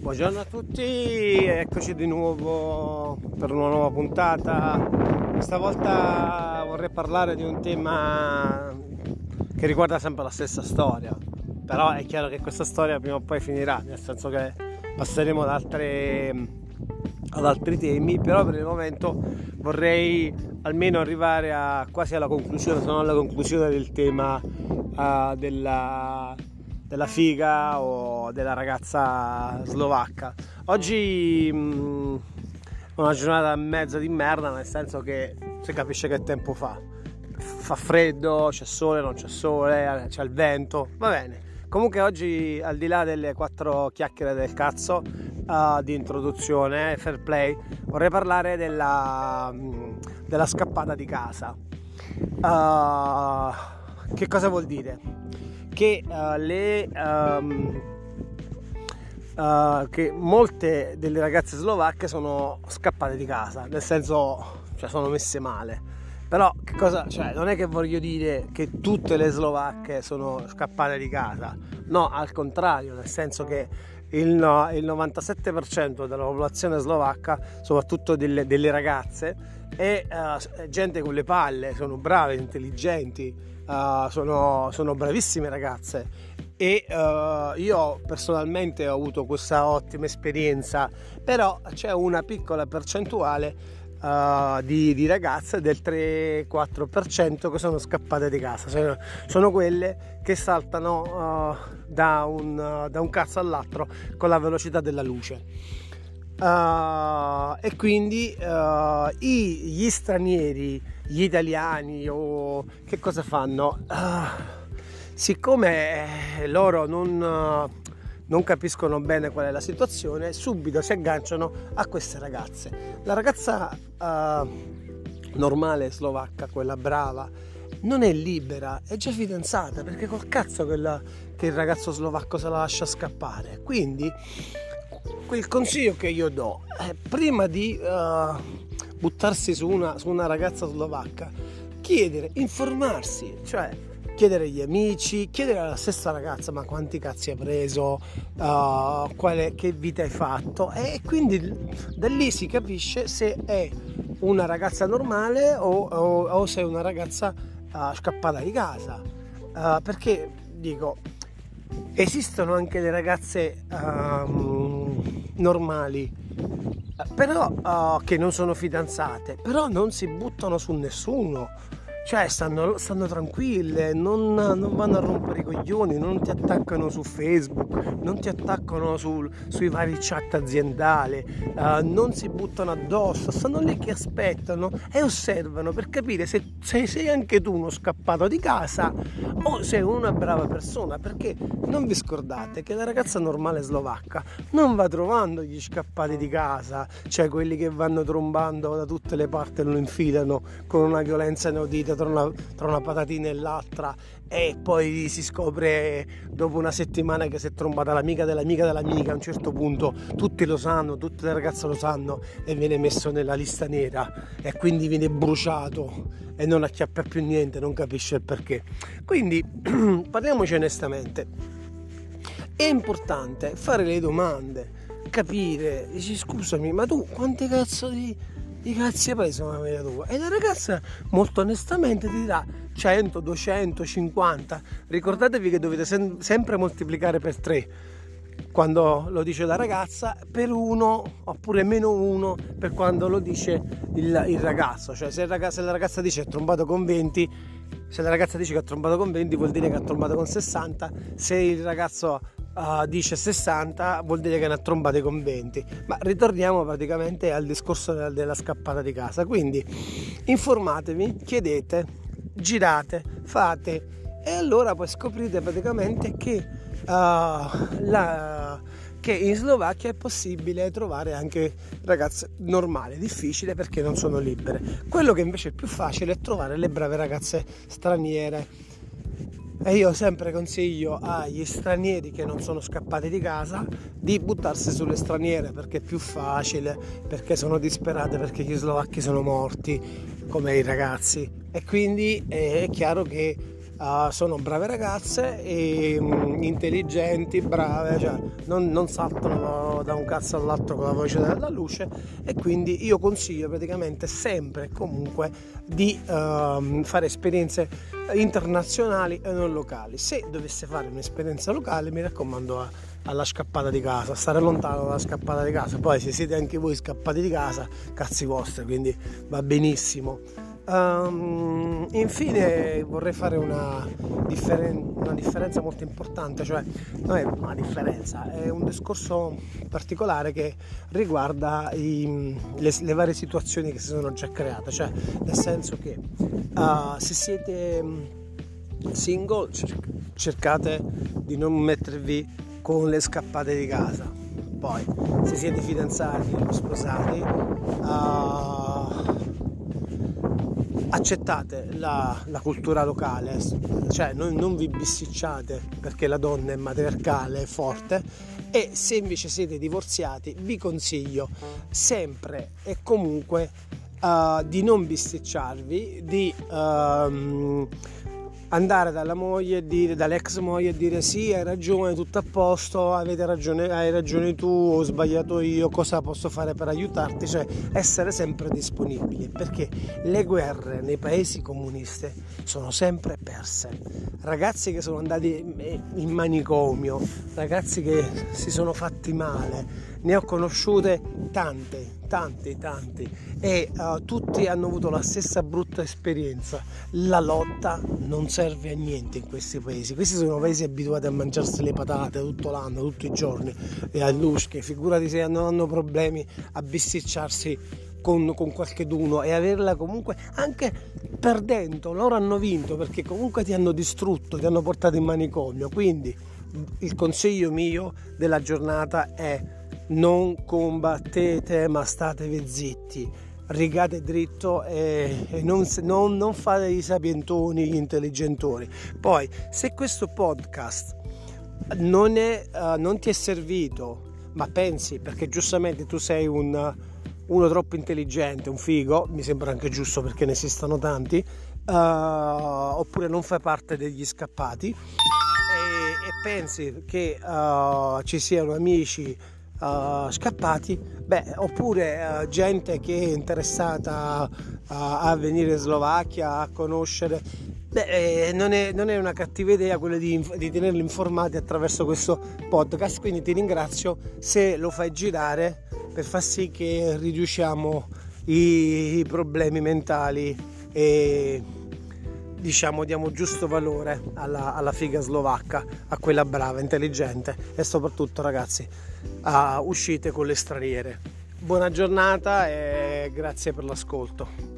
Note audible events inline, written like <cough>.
Buongiorno a tutti, eccoci di nuovo per una nuova puntata. Questa volta vorrei parlare di un tema che riguarda sempre la stessa storia, però è chiaro che questa storia prima o poi finirà, nel senso che passeremo ad, altre, ad altri temi, però per il momento vorrei almeno arrivare a quasi alla conclusione, se non alla conclusione del tema uh, della della figa o della ragazza slovacca. Oggi mh, una giornata mezza di merda, nel senso che si capisce che tempo fa. Fa freddo, c'è sole, non c'è sole, c'è il vento, va bene. Comunque oggi, al di là delle quattro chiacchiere del cazzo uh, di introduzione, fair play, vorrei parlare della, mm, della scappata di casa. Uh, che cosa vuol dire? che, uh, le, um, che molte delle ragazze slovacche sono scappate di casa, nel senso cioè, sono messe male. Però che cosa, cioè, non è che voglio dire che tutte le slovacche sono scappate di casa, no, al contrario, nel senso che il, no, il 97% della popolazione slovacca, soprattutto delle, delle ragazze, è uh, gente con le palle, sono brave, intelligenti, uh, sono, sono, bravissime ragazze. E uh, io personalmente ho avuto questa ottima esperienza, però c'è una piccola percentuale Uh, di, di, ragazze del 3-4% che sono scappate di casa, sono, sono quelle che saltano uh, da, un, uh, da, un, cazzo all'altro con la velocità della luce. e quindi i, gli stranieri gli italiani o che cosa fanno? Uh, siccome eh, loro non, uh, non, capiscono bene qual è la situazione, subito si agganciano a queste ragazze. La ragazza uh, normale slovacca, quella brava, non è libera, è già fidanzata perché col cazzo che, che il ragazzo slovacco se la lascia scappare. Quindi quel consiglio che io do è prima di uh, buttarsi su una, su una ragazza slovacca, chiedere, informarsi, cioè chiedere agli amici, chiedere alla stessa ragazza ma quanti cazzi hai preso, uh, quale, che vita hai fatto? E quindi da lì si capisce se è una ragazza normale o, o, o se è una ragazza uh, scappata di casa. Uh, perché dico, esistono anche le ragazze um, normali però uh, che non sono fidanzate, però non si buttano su nessuno cioè stanno, stanno tranquille, non, non, vanno a rompere i coglioni, non ti attaccano su Facebook, non ti attaccano sul, sui vari chat aziendali, uh, non si buttano addosso, stanno lì che aspettano e osservano per capire se, se sei anche tu uno scappato di casa o sei una brava persona, perché non vi scordate che la ragazza normale slovacca non va trovando gli scappati di casa, cioè quelli che vanno trombando da tutte le parti e lo infilano con una violenza inaudita tra una, tra una patatina e l'altra e poi si scopre dopo una settimana che si è trombata l'amica dell'amica dell'amica a un certo punto tutti lo sanno, tutte le ragazze lo sanno e viene messo nella lista nera e quindi viene bruciato e non acchiappa più niente, non capisce il perché. Quindi <clears throat> parliamoci onestamente, è importante fare le domande, capire, dici scusami ma tu quante cazzo di i cazzi hai preso una media tua? E la ragazza molto onestamente ti dirà 100, 200, 50. Ricordatevi che dovete sem- sempre moltiplicare per 3 quando lo dice la ragazza, per 1 oppure meno 1 per quando lo dice il, il ragazzo. Cioè se, ragazzo, se la ragazza dice è trombato con 20, se la ragazza dice che ha trombato con 20 vuol dire che ha trombato con 60, se il ragazzo uh, dice 60 vuol dire che ne ha trombate con 20 ma ritorniamo praticamente al discorso della, della scappata di casa. Quindi informatevi chiedete girate fate. E allora poi scoprite praticamente che, uh, la, che in Slovacchia è possibile trovare anche ragazze normali, difficile perché non sono libere. Quello che invece è più facile è trovare le brave ragazze straniere e io sempre consiglio agli stranieri che non sono scappati di casa di buttarsi sulle straniere perché è più facile, perché sono disperate, perché gli slovacchi sono morti come i ragazzi. E quindi è chiaro che Uh, sono brave ragazze e um, intelligenti, brave, cioè non, non, saltano da un cazzo all'altro con la voce della luce e quindi io consiglio praticamente sempre e comunque di uh, fare esperienze internazionali e non locali. Se dovesse fare un'esperienza locale mi raccomando a, alla scappata di casa, stare lontano dalla scappata di casa, poi se siete anche voi scappati di casa, cazzi vostri, quindi va benissimo. Um, infine vorrei fare una, differen- una, differenza molto importante, cioè non è una differenza, è un discorso particolare che riguarda i, le, le, varie situazioni che si sono già create, cioè nel senso che uh, se siete single cercate di non mettervi con le scappate di casa, poi se siete fidanzati o sposati uh, accettate la, la, cultura locale, cioè non, non, vi bisticciate perché la donna è matriarcale, è forte e se invece siete divorziati vi consiglio sempre e comunque uh, di non bisticciarvi, di uh, andare dalla moglie e dire, dall'ex moglie e dire sì hai ragione, tutto a posto, ragione, hai ragione tu, ho sbagliato io, cosa posso fare per aiutarti? Cioè essere sempre disponibili perché le guerre nei paesi comunisti sono sempre perse. Ragazzi che sono andati in manicomio, ragazzi che si sono fatti male, ne ho conosciute tante, tanti, tanti e uh, tutti hanno avuto la stessa brutta esperienza. La lotta non serve a niente in questi paesi. Questi sono paesi abituati a mangiarsi le patate tutto l'anno, tutti i giorni e a lusche. Figurati se non hanno problemi a bisticciarsi con, con qualcheduno e averla comunque anche perdendo. Loro hanno vinto perché comunque ti hanno distrutto, ti hanno portato in manicomio. Quindi il consiglio mio della giornata è non combattete ma statevi zitti rigate dritto e, e non, non, non, fate i sapientoni, gli intelligentoni. Poi, se questo podcast non, è, uh, non ti è servito, ma pensi perché giustamente tu sei un, uno troppo intelligente, un figo, mi sembra anche giusto perché ne esistono tanti, uh, oppure non fai parte degli scappati e, e pensi che uh, ci siano amici uh, scappati, beh, oppure uh, gente che è interessata a, venire in Slovacchia a conoscere. Beh, eh, non, è, non, è, una cattiva idea quella di, di tenerli informati attraverso questo podcast, quindi ti ringrazio se lo fai girare per far sì che riduciamo i, i problemi mentali e diciamo diamo giusto valore alla, alla, figa slovacca, a quella brava, intelligente e soprattutto ragazzi a uscite con le straniere. Buona giornata e grazie per l'ascolto.